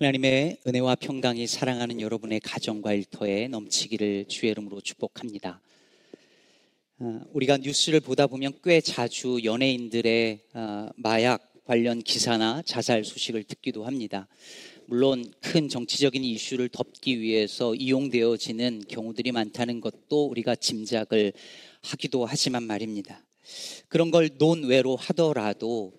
하나님의 은혜와 평강이 사랑하는 여러분의 가정과 일터에 넘치기를 주의 이름으로 축복합니다. 어, 우리가 뉴스를 보다 보면 꽤 자주 연예인들의 어, 마약 관련 기사나 자살 소식을 듣기도 합니다. 물론 큰 정치적인 이슈를 덮기 위해서 이용되어지는 경우들이 많다는 것도 우리가 짐작을 하기도 하지만 말입니다. 그런 걸 논외로 하더라도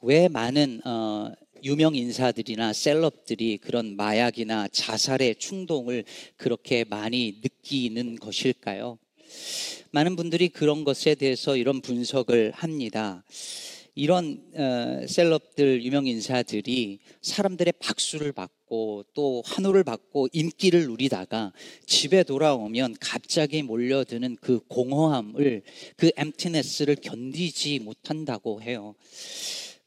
왜 많은 어, 유명 인사들이나 셀럽들이 그런 마약이나 자살의 충동을 그렇게 많이 느끼는 것일까요? 많은 분들이 그런 것에 대해서 이런 분석을 합니다. 이런 어, 셀럽들 유명 인사들이 사람들의 박수를 받고 또 환호를 받고 인기를 누리다가 집에 돌아오면 갑자기 몰려드는 그 공허함을 그 엠티네스를 견디지 못한다고 해요.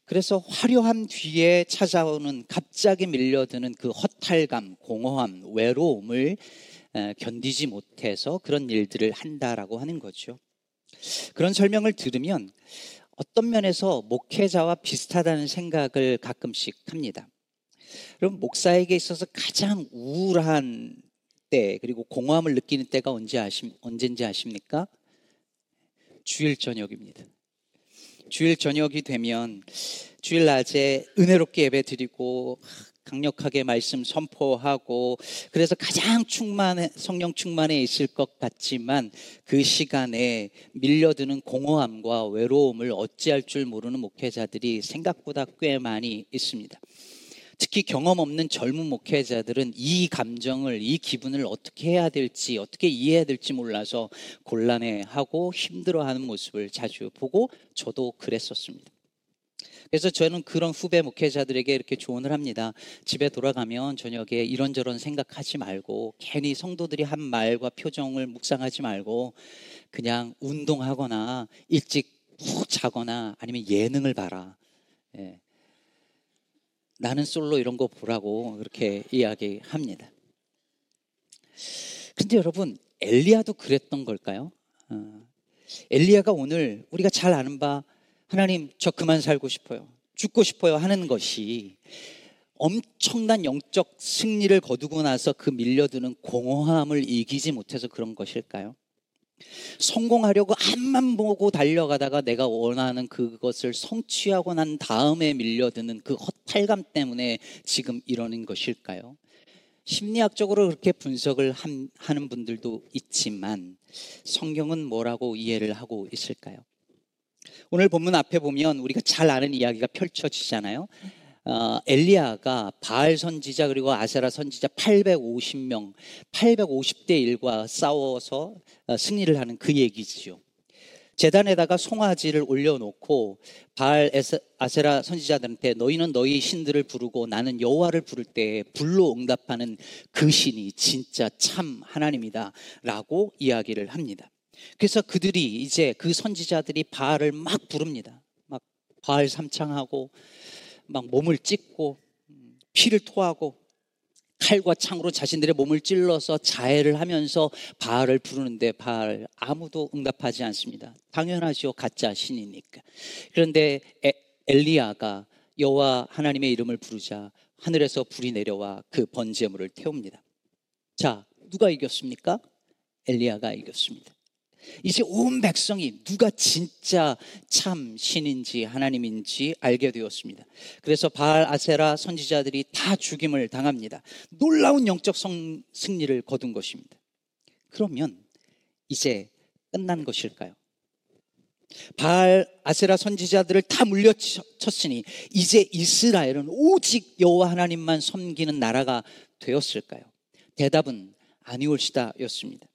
그래서 화려한 뒤에 찾아오는 갑자기 밀려드는 그 허탈감, 공허함, 외로움을 견디지 못해서 그런 일들을 한다라고 하는 거죠. 그런 설명을 들으면 어떤 면에서 목회자와 비슷하다는 생각을 가끔씩 합니다. 그럼 목사에게 있어서 가장 우울한 때 그리고 공허함을 느끼는 때가 언제 아십, 언제인지 아십니까? 주일 저녁입니다. 주일 저녁이 되면 주일 낮에 은혜롭게 예배 드리고 강력하게 말씀 선포하고 그래서 가장 충만해 성령 충만해 있을 것 같지만 그 시간에 밀려드는 공허함과 외로움을 어찌할 줄 모르는 목회자들이 생각보다 꽤 많이 있습니다. 특히 경험 없는 젊은 목회자들은 이 감정을, 이 기분을 어떻게 해야 될지, 어떻게 이해해야 될지 몰라서 곤란해하고 힘들어하는 모습을 자주 보고 저도 그랬었습니다. 그래서 저는 그런 후배 목회자들에게 이렇게 조언을 합니다. 집에 돌아가면 저녁에 이런저런 생각하지 말고 괜히 성도들이 한 말과 표정을 묵상하지 말고 그냥 운동하거나 일찍 푹 자거나 아니면 예능을 봐라. 예. 나는 솔로 이런 거 보라고 그렇게 이야기합니다. 근데 여러분 엘리야도 그랬던 걸까요? 어, 엘리야가 오늘 우리가 잘 아는 바 하나님 저 그만 살고 싶어요. 죽고 싶어요 하는 것이 엄청난 영적 승리를 거두고 나서 그 밀려드는 공허함을 이기지 못해서 그런 것일까요? 성공하려고 앞만 보고 달려가다가 내가 원하는 그것을 성취하고 난 다음에 밀려드는 그 허탈감 때문에 지금 이러는 것일까요? 심리학적으로 그렇게 분석을 하는 분들도 있지만 성경은 뭐라고 이해를 하고 있을까요? 오늘 본문 앞에 보면 우리가 잘 아는 이야기가 펼쳐지잖아요. 어, 엘리야가 바알 선지자 그리고 아세라 선지자 850명, 850대 1과 싸워서 어, 승리를 하는 그 얘기지요. 재단에다가 송아지를 올려놓고 바알 아세라 선지자들한테 너희는 너희 신들을 부르고 나는 여호와를 부를 때 불로 응답하는 그 신이 진짜 참 하나님이다 라고 이야기를 합니다. 그래서 그들이 이제 그 선지자들이 바알을 막 부릅니다. 막 바알 삼창하고 막 몸을 찢고 피를 토하고 칼과 창으로 자신들의 몸을 찔러서 자해를 하면서 바알을 부르는데 바알 아무도 응답하지 않습니다. 당연하죠. 가짜 신이니까. 그런데 에, 엘리야가 여호와 하나님의 이름을 부르자 하늘에서 불이 내려와 그 번제물을 태웁니다. 자, 누가 이겼습니까? 엘리야가 이겼습니다. 이제 온 백성이 누가 진짜 참 신인지 하나님인지 알게 되었습니다. 그래서 바알 아세라 선지자들이 다 죽임을 당합니다. 놀라운 영적 성, 승리를 거둔 것입니다. 그러면 이제 끝난 것일까요? 바알 아세라 선지자들을 다 물려쳤으니 이제 이스라엘은 오직 여호와 하나님만 섬기는 나라가 되었을까요? 대답은 아니올시다였습니다.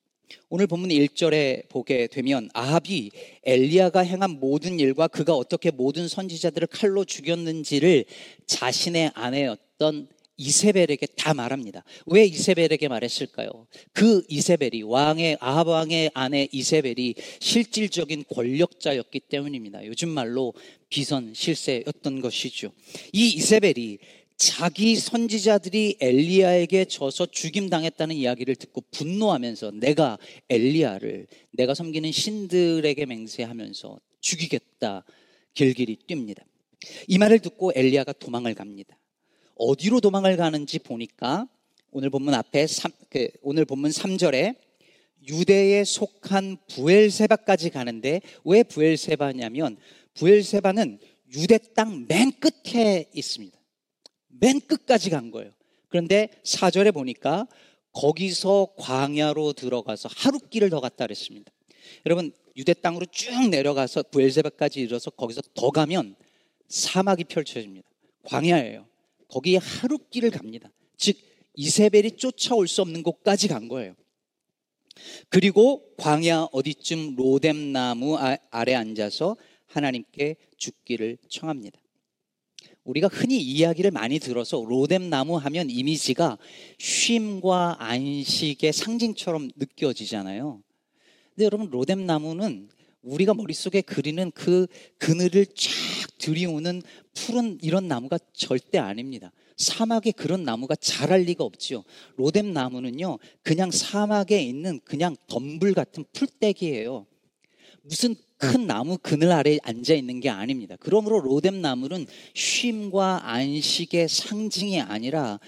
오늘 본문 1절에 보게 되면 아합이 엘리야가 행한 모든 일과 그가 어떻게 모든 선지자들을 칼로 죽였는지를 자신의 아내였던 이세벨에게 다 말합니다. 왜 이세벨에게 말했을까요? 그 이세벨이 왕의 아합 왕의 아내 이세벨이 실질적인 권력자였기 때문입니다. 요즘 말로 비선 실세였던 것이죠. 이 이세벨이 자기 선지자들이 엘리야에게 져서 죽임당했다는 이야기를 듣고 분노하면서 내가 엘리야를 내가 섬기는 신들에게 맹세하면서 죽이겠다 길길이 뜁니다. 이 말을 듣고 엘리야가 도망을 갑니다. 어디로 도망을 가는지 보니까 오늘 본문 앞에 3, 그 오늘 본문 3절에 유대에 속한 부엘세바까지 가는데 왜 부엘세바냐면 부엘세바는 유대 땅 맨 끝에 있습니다. 맨 끝까지 간 거예요. 그런데 4절에 보니까 거기서 광야로 들어가서 하루 길을 더 갔다 그랬습니다. 여러분 유대 땅으로 쭉 내려가서 부엘세바까지 이르러서 거기서 더 가면 사막이 펼쳐집니다. 광야예요. 거기에 하루 길을 갑니다. 즉 이세벨이 쫓아올 수 없는 곳까지 간 거예요. 그리고 광야 어디쯤 로뎀 나무 아, 아래 앉아서 하나님께 죽기를 청합니다. 우리가 흔히 이야기를 많이 들어서 로뎀 나무 하면 이미지가 쉼과 안식의 상징처럼 느껴지잖아요. 근데 여러분 로뎀 나무는 우리가 머릿속에 그리는 그 그늘을 쫙 들이우는 푸른 이런 나무가 절대 아닙니다. 사막에 그런 나무가 자랄 리가 없지요. 로뎀 나무는요, 그냥 사막에 있는 그냥 덤불 같은 풀떼기예요. 무슨 큰 나무 그늘 아래 앉아 있는 게 아닙니다. 그러므로 로뎀 나무는 쉼과 안식의 상징이 아니라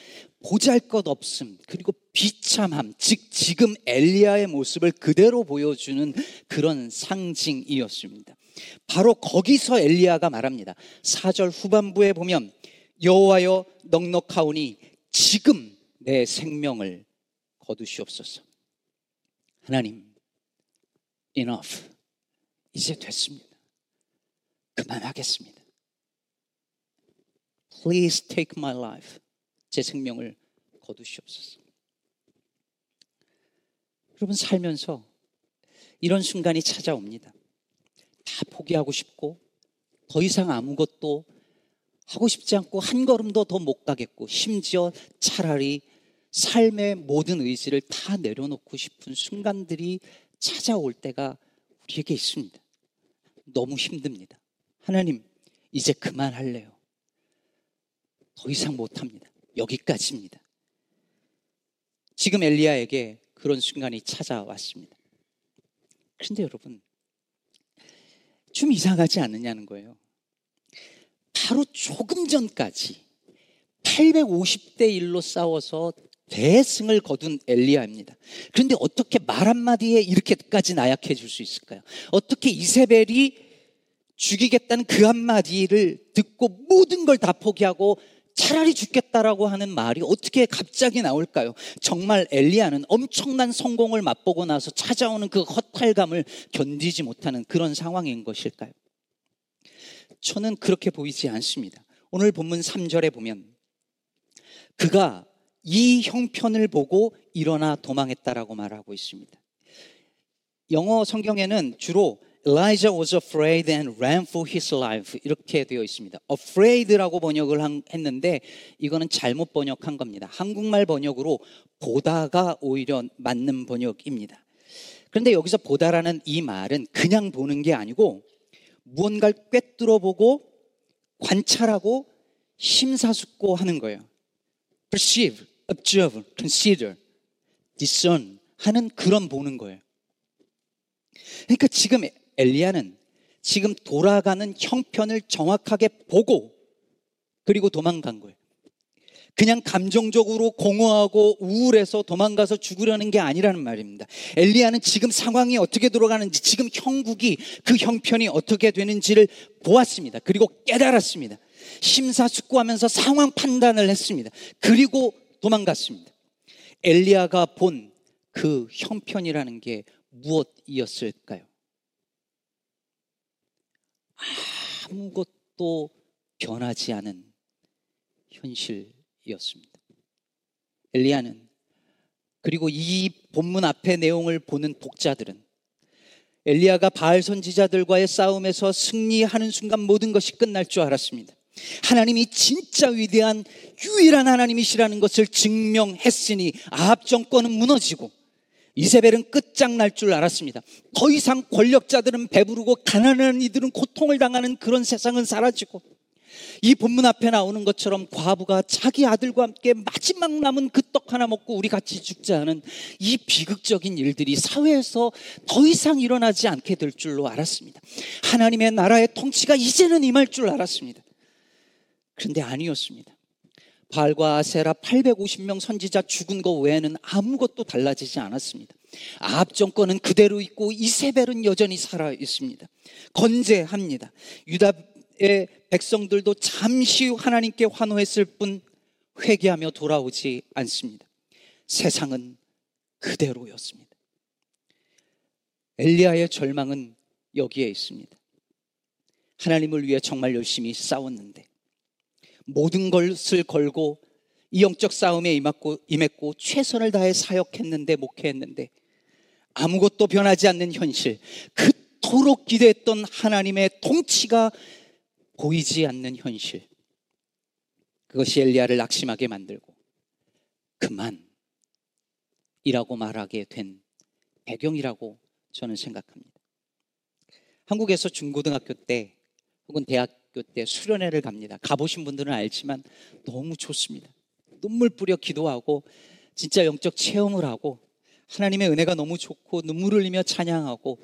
보잘 것 없음, 그리고 비참함, 즉, 지금 엘리야의 모습을 그대로 보여주는 그런 상징이었습니다. 바로 거기서 엘리야가 말합니다. 4절 후반부에 보면 여호와여 넉넉하오니 지금 내 생명을 거두시옵소서. 하나님, enough. 이제 됐습니다. 그만하겠습니다. Please take my life. 제 생명을 거두시옵소서. 여러분 살면서 이런 순간이 찾아옵니다. 다 포기하고 싶고 더 이상 아무것도 하고 싶지 않고 한 걸음도 더 못 가겠고 심지어 차라리 삶의 모든 의지를 다 내려놓고 싶은 순간들이 찾아올 때가 우리에게 있습니다. 너무 힘듭니다. 하나님, 이제 그만할래요. 더 이상 못합니다. 여기까지입니다. 지금 엘리야에게 그런 순간이 찾아왔습니다. 그런데 여러분, 좀 이상하지 않느냐는 거예요. 바로 조금 전까지 850대 1로 싸워서 대승을 거둔 엘리야입니다. 그런데 어떻게 말 한마디에 이렇게까지 나약해질 수 있을까요? 어떻게 이세벨이 죽이겠다는 그 한마디를 듣고 모든 걸 다 포기하고 차라리 죽겠다라고 하는 말이 어떻게 갑자기 나올까요? 정말 엘리야는 엄청난 성공을 맛보고 나서 찾아오는 그 허탈감을 견디지 못하는 그런 상황인 것일까요? 저는 그렇게 보이지 않습니다. 오늘 본문 3절에 보면 그가 이 형편을 보고 일어나 도망했다라고 말하고 있습니다. 영어 성경에는 주로 Elijah was afraid and ran for his life 이렇게 되어 있습니다. afraid라고 번역을 했는데 이거는 잘못 번역한 겁니다. 한국말 번역으로 보다가 오히려 맞는 번역입니다. 그런데 여기서 보다라는 이 말은 그냥 보는 게 아니고 무언가를 꿰뚫어 보고 관찰하고 심사숙고하는 거예요. perceive, observe, consider, discern 하는 그런 보는 거예요. 그러니까 지금 엘리야는 지금 돌아가는 형편을 정확하게 보고 그리고 도망간 거예요. 그냥 감정적으로 공허하고 우울해서 도망가서 죽으려는 게 아니라는 말입니다. 엘리야는 지금 상황이 어떻게 돌아가는지, 지금 형국이 그 형편이 어떻게 되는지를 보았습니다. 그리고 깨달았습니다. 심사숙고하면서 상황 판단을 했습니다. 그리고 도망갔습니다. 엘리야가 본 그 형편이라는 게 무엇이었을까요? 아무것도 변하지 않은 현실이었습니다. 엘리야는 그리고 이 본문 앞의 내용을 보는 독자들은 엘리야가 바알 선지자들과의 싸움에서 승리하는 순간 모든 것이 끝날 줄 알았습니다. 하나님이 진짜 위대한 유일한 하나님이시라는 것을 증명했으니 아합 정권은 무너지고 이세벨은 끝장날 줄 알았습니다. 더 이상 권력자들은 배부르고 가난한 이들은 고통을 당하는 그런 세상은 사라지고 이 본문 앞에 나오는 것처럼 과부가 자기 아들과 함께 마지막 남은 그 떡 하나 먹고 우리 같이 죽자 하는 이 비극적인 일들이 사회에서 더 이상 일어나지 않게 될 줄로 알았습니다. 하나님의 나라의 통치가 이제는 임할 줄 알았습니다. 그런데 아니었습니다. 발과 아세라 850명 선지자 죽은 것 외에는 아무것도 달라지지 않았습니다. 아합 정권은 그대로 있고 이세벨은 여전히 살아 있습니다. 건재합니다. 유다의 백성들도 잠시 하나님께 환호했을 뿐 회개하며 돌아오지 않습니다. 세상은 그대로였습니다. 엘리야의 절망은 여기에 있습니다. 하나님을 위해 정말 열심히 싸웠는데 모든 것을 걸고 이 영적 싸움에 임했고, 임했고 최선을 다해 사역했는데 목회했는데 아무것도 변하지 않는 현실 그토록 기대했던 하나님의 통치가 보이지 않는 현실 그것이 엘리야를 낙심하게 만들고 그만 이라고 말하게 된 배경이라고 저는 생각합니다. 한국에서 중고등학교 때 혹은 대학 교 때 수련회를 갑니다. 가보신 분들은 알지만 너무 좋습니다. 눈물 뿌려 기도하고 진짜 영적 체험을 하고 하나님의 은혜가 너무 좋고 눈물 흘리며 찬양하고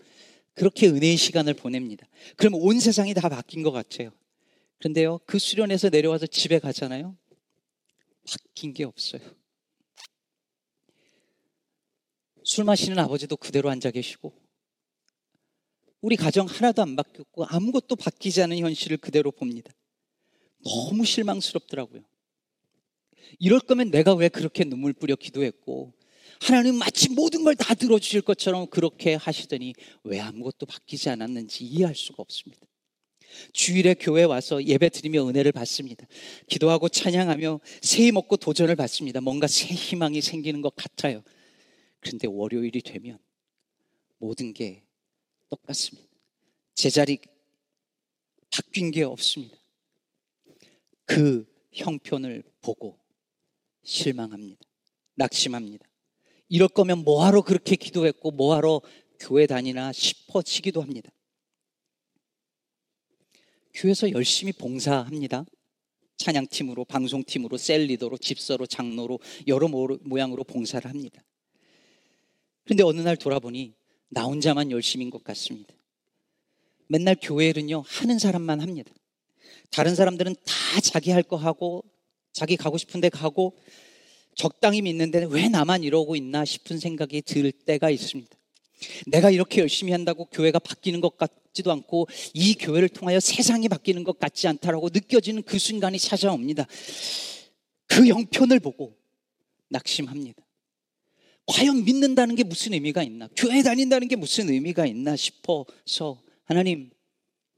그렇게 은혜의 시간을 보냅니다. 그러면 온 세상이 다 바뀐 것 같아요. 그런데요, 그 수련에서 내려와서 집에 가잖아요. 바뀐 게 없어요. 술 마시는 아버지도 그대로 앉아 계시고, 우리 가정 하나도 안 바뀌었고, 아무것도 바뀌지 않은 현실을 그대로 봅니다. 너무 실망스럽더라고요. 이럴 거면 내가 왜 그렇게 눈물 뿌려 기도했고, 하나님 마치 모든 걸 다 들어주실 것처럼 그렇게 하시더니 왜 아무것도 바뀌지 않았는지 이해할 수가 없습니다. 주일에 교회 와서 예배 드리며 은혜를 받습니다. 기도하고 찬양하며 새해 먹고 도전을 받습니다. 뭔가 새 희망이 생기는 것 같아요. 그런데 월요일이 되면 모든 게 똑같습니다. 제자리 바뀐 게 없습니다. 그 형편을 보고 실망합니다. 낙심합니다. 이럴 거면 뭐하러 그렇게 기도했고 뭐하러 교회 다니나 싶어지기도 합니다. 교회에서 열심히 봉사합니다. 찬양팀으로, 방송팀으로, 셀리더로, 집서로, 장로로 여러 모양으로 봉사를 합니다. 그런데 어느 날 돌아보니 나 혼자만 열심인 것 같습니다. 맨날 교회는요 하는 사람만 합니다. 다른 사람들은 다 자기 할 거 하고 자기 가고 싶은데 가고 적당히 믿는데 왜 나만 이러고 있나 싶은 생각이 들 때가 있습니다. 내가 이렇게 열심히 한다고 교회가 바뀌는 것 같지도 않고 이 교회를 통하여 세상이 바뀌는 것 같지 않다라고 느껴지는 그 순간이 찾아옵니다. 그 형편을 보고 낙심합니다. 과연 믿는다는 게 무슨 의미가 있나? 교회 다닌다는 게 무슨 의미가 있나 싶어서 하나님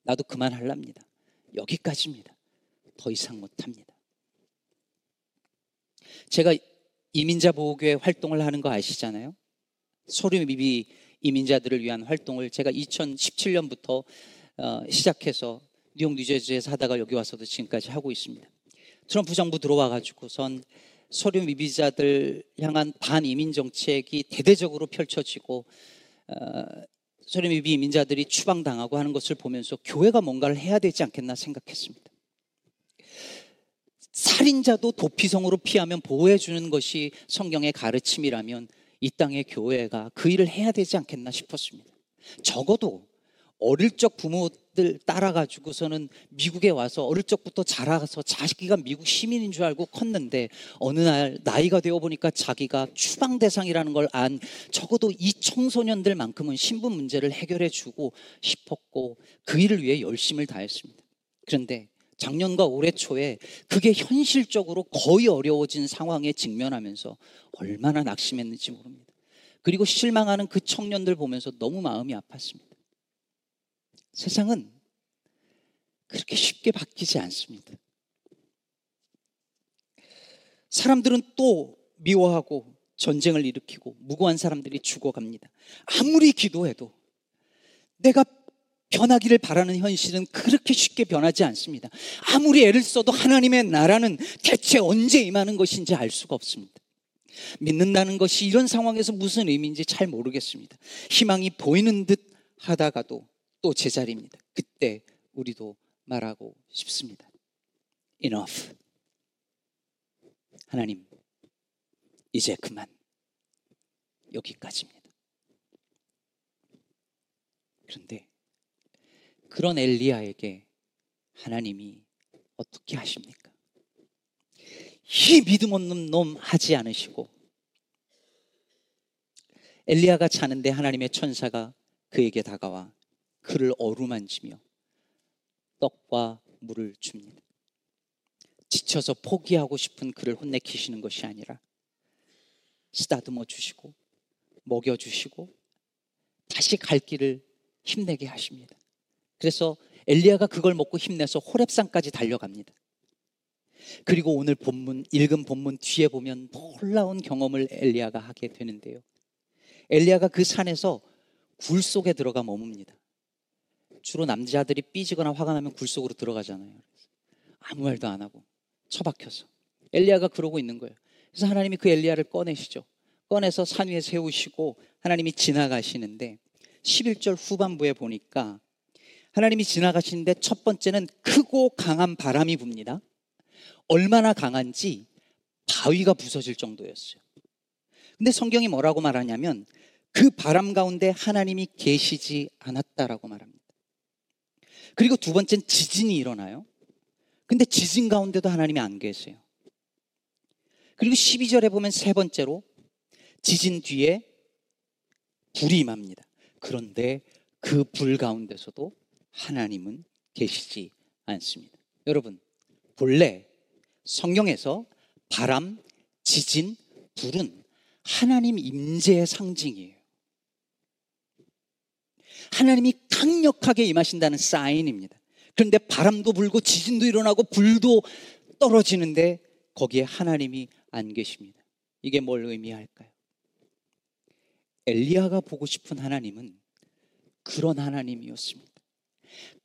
나도 그만할랍니다. 여기까지입니다. 더 이상 못합니다. 제가 이민자 보호교회 활동을 하는 거 아시잖아요. 소리미비 이민자들을 위한 활동을 제가 2017년부터 어, 시작해서 뉴욕 뉴저지에서 하다가 여기 와서도 지금까지 하고 있습니다. 트럼프 정부 들어와 가지고선 소련 미비자들 향한 반이민 정책이 대대적으로 펼쳐지고 어, 소련 미비 이민자들이 추방당하고 하는 것을 보면서 교회가 뭔가를 해야 되지 않겠나 생각했습니다. 살인자도 도피성으로 피하면 보호해 주는 것이 성경의 가르침이라면 이 땅의 교회가 그 일을 해야 되지 않겠나 싶었습니다. 적어도 어릴 적 부모들 따라가지고서는 미국에 와서 어릴 적부터 자라서 자기가 미국 시민인 줄 알고 컸는데 어느 날 나이가 되어 보니까 자기가 추방 대상이라는 걸 안 적어도 이 청소년들만큼은 신분 문제를 해결해 주고 싶었고 그 일을 위해 열심을 다했습니다. 그런데 작년과 올해 초에 그게 현실적으로 거의 어려워진 상황에 직면하면서 얼마나 낙심했는지 모릅니다. 그리고 실망하는 그 청년들 보면서 너무 마음이 아팠습니다. 세상은 그렇게 쉽게 바뀌지 않습니다. 사람들은 또 미워하고 전쟁을 일으키고 무고한 사람들이 죽어갑니다. 아무리 기도해도 내가 변하기를 바라는 현실은 그렇게 쉽게 변하지 않습니다. 아무리 애를 써도 하나님의 나라는 대체 언제 임하는 것인지 알 수가 없습니다. 믿는다는 것이 이런 상황에서 무슨 의미인지 잘 모르겠습니다. 희망이 보이는 듯 하다가도 또 제자리입니다. 그때 우리도 말하고 싶습니다. Enough. 하나님, 이제 그만. 여기까지입니다. 그런데 그런 엘리야에게 하나님이 어떻게 하십니까? 이 믿음 없는 놈 하지 않으시고 엘리야가 자는데 하나님의 천사가 그에게 다가와 그를 어루만지며 떡과 물을 줍니다. 지쳐서 포기하고 싶은 그를 혼내키시는 것이 아니라 쓰다듬어 주시고 먹여 주시고 다시 갈 길을 힘내게 하십니다. 그래서 엘리야가 그걸 먹고 힘내서 호렙산까지 달려갑니다. 그리고 오늘 본문 읽은 본문 뒤에 보면 놀라운 경험을 엘리야가 하게 되는데요. 엘리야가 그 산에서 굴 속에 들어가 머뭅니다. 주로 남자들이 삐지거나 화가 나면 굴 속으로 들어가잖아요. 아무 말도 안 하고 처박혀서 엘리야가 그러고 있는 거예요. 그래서 하나님이 그 엘리야를 꺼내시죠. 꺼내서 산 위에 세우시고 하나님이 지나가시는데 11절 후반부에 보니까 하나님이 지나가시는데 첫 번째는 크고 강한 바람이 붑니다. 얼마나 강한지 바위가 부서질 정도였어요. 근데 성경이 뭐라고 말하냐면 그 바람 가운데 하나님이 계시지 않았다라고 말합니다. 그리고 두 번째는 지진이 일어나요. 근데 지진 가운데도 하나님이 안 계세요. 그리고 12절에 보면 세 번째로 지진 뒤에 불이 임합니다. 그런데 그 불 가운데서도 하나님은 계시지 않습니다. 여러분, 본래 성경에서 바람, 지진, 불은 하나님 임재의 상징이에요. 하나님이 강력하게 임하신다는 사인입니다. 그런데 바람도 불고 지진도 일어나고 불도 떨어지는데 거기에 하나님이 안 계십니다. 이게 뭘 의미할까요? 엘리야가 보고 싶은 하나님은 그런 하나님이었습니다.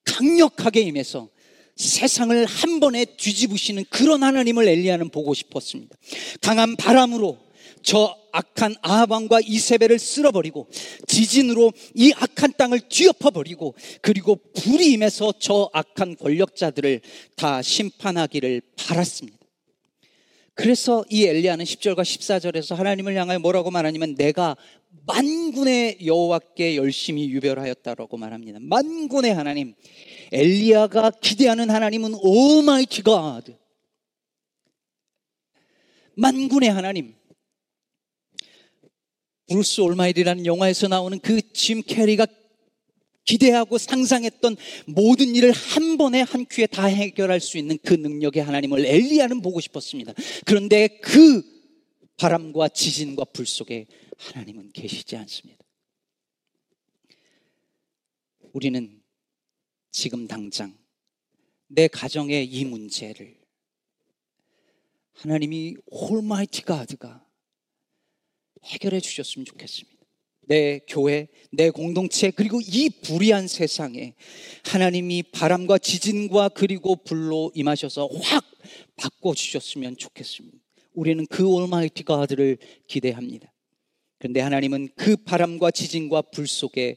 강력하게 임해서 세상을 한 번에 뒤집으시는 그런 하나님을 엘리야는 보고 싶었습니다. 강한 바람으로 저 악한 아합왕과 이세벨을 쓸어버리고 지진으로 이 악한 땅을 뒤엎어버리고 그리고 불이 임해서 저 악한 권력자들을 다 심판하기를 바랐습니다. 그래서 이 엘리야는 10절과 14절에서 하나님을 향하여 뭐라고 말하냐면 내가 만군의 여호와께 열심히 유별하였다라고 말합니다. 만군의 하나님. 엘리야가 기대하는 하나님은 오마이티 갓. 만군의 하나님. Bruce Almighty라는 영화에서 나오는 그 짐 캐리가 기대하고 상상했던 모든 일을 한 번에 한 큐에 다 해결할 수 있는 그 능력의 하나님을 엘리야는 보고 싶었습니다. 그런데 그 바람과 지진과 불 속에 하나님은 계시지 않습니다. 우리는 지금 당장 내 가정의 이 문제를 하나님이 Almighty God가 해결해 주셨으면 좋겠습니다. 내 교회, 내 공동체, 그리고 이 불의한 세상에 하나님이 바람과 지진과 그리고 불로 임하셔서 확 바꿔주셨으면 좋겠습니다. 우리는 그 Almighty God를 기대합니다. 그런데 하나님은 그 바람과 지진과 불 속에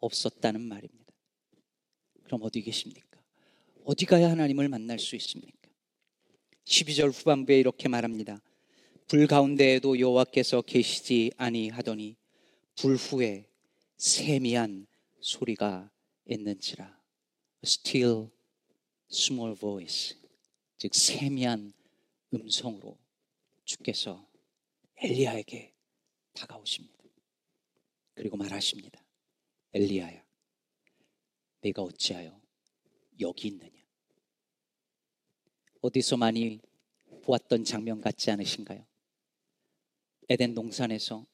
없었다는 말입니다. 그럼 어디 계십니까? 어디 가야 하나님을 만날 수 있습니까? 12절 후반부에 이렇게 말합니다. 불 가운데에도 여호와께서 계시지 아니하더니 불 후에 세미한 소리가 있는지라. Still small voice. 즉 세미한 음성으로 주께서 엘리야에게 다가오십니다. 그리고 말하십니다. 엘리야야, 내가 어찌하여 여기 있느냐? 어디서 많이 보았던 장면 같지 않으신가요? 에덴 동산에서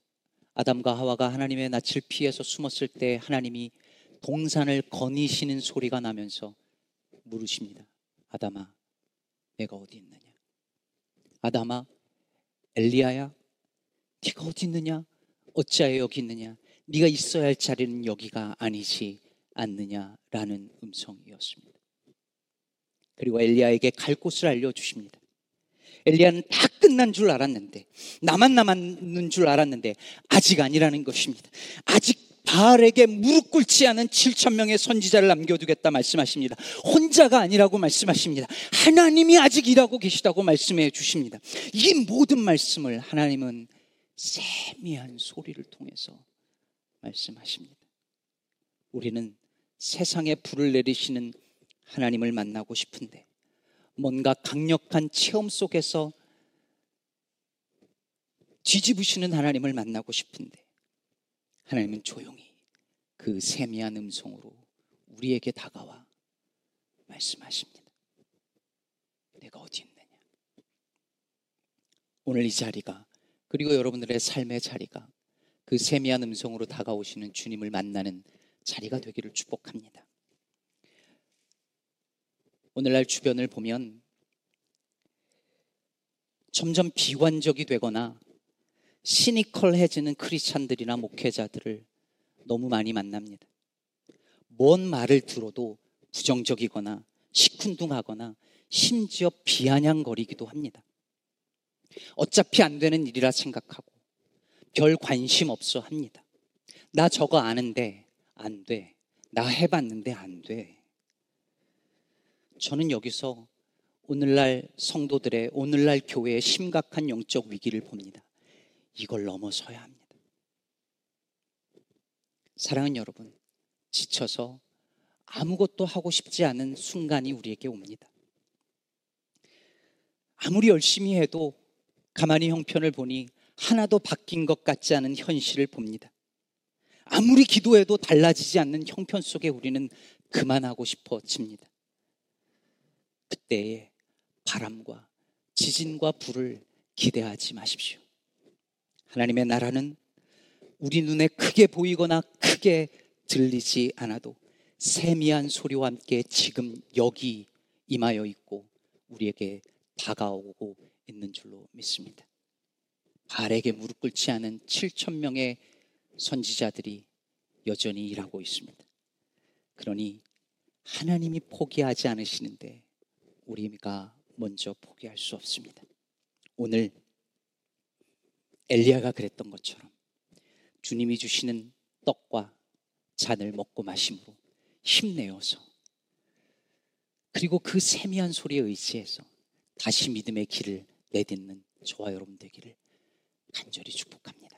아담과 하와가 하나님의 낯을 피해서 숨었을 때 하나님이 동산을 거니시는 소리가 나면서 물으십니다. 아담아, 내가 어디 있느냐? 아담아, 엘리야야, 네가 어디 있느냐? 어찌하여 여기 있느냐? 네가 있어야 할 자리는 여기가 아니지 않느냐라는 음성이었습니다. 그리고 엘리야에게 갈 곳을 알려 주십니다. 엘리야는 다 끝난 줄 알았는데 나만 남았는 줄 알았는데 아직 아니라는 것입니다. 아직 바알에게 무릎 꿇지 않은 7천 명의 선지자를 남겨두겠다 말씀하십니다. 혼자가 아니라고 말씀하십니다. 하나님이 아직 일하고 계시다고 말씀해 주십니다. 이 모든 말씀을 하나님은 세미한 소리를 통해서 말씀하십니다. 우리는 세상에 불을 내리시는 하나님을 만나고 싶은데 뭔가 강력한 체험 속에서 뒤집으시는 하나님을 만나고 싶은데 하나님은 조용히 그 세미한 음성으로 우리에게 다가와 말씀하십니다. 내가 어디 있느냐? 오늘 이 자리가 그리고 여러분들의 삶의 자리가 그 세미한 음성으로 다가오시는 주님을 만나는 자리가 되기를 축복합니다. 오늘날 주변을 보면 점점 비관적이 되거나 시니컬해지는 크리스찬들이나 목회자들을 너무 많이 만납니다. 뭔 말을 들어도 부정적이거나 시큰둥하거나 심지어 비아냥거리기도 합니다. 어차피 안 되는 일이라 생각하고 별 관심 없어 합니다. 나 저거 아는데 안 돼. 나 해봤는데 안 돼. 저는 여기서 오늘날 성도들의 오늘날 교회의 심각한 영적 위기를 봅니다. 이걸 넘어서야 합니다. 사랑하는 여러분, 지쳐서 아무것도 하고 싶지 않은 순간이 우리에게 옵니다. 아무리 열심히 해도 가만히 형편을 보니 하나도 바뀐 것 같지 않은 현실을 봅니다. 아무리 기도해도 달라지지 않는 형편 속에 우리는 그만하고 싶어집니다. 그때에 바람과 지진과 불을 기대하지 마십시오. 하나님의 나라는 우리 눈에 크게 보이거나 크게 들리지 않아도 세미한 소리와 함께 지금 여기 임하여 있고 우리에게 다가오고 있는 줄로 믿습니다. 발에게 무릎 꿇지 않은 7천 명의 선지자들이 여전히 일하고 있습니다. 그러니 하나님이 포기하지 않으시는데 우리가 먼저 포기할 수 없습니다. 오늘 엘리야가 그랬던 것처럼 주님이 주시는 떡과 잔을 먹고 마심으로 힘내어서 그리고 그 세미한 소리에 의지해서 다시 믿음의 길을 내딛는 저와 여러분 되기를 간절히 축복합니다.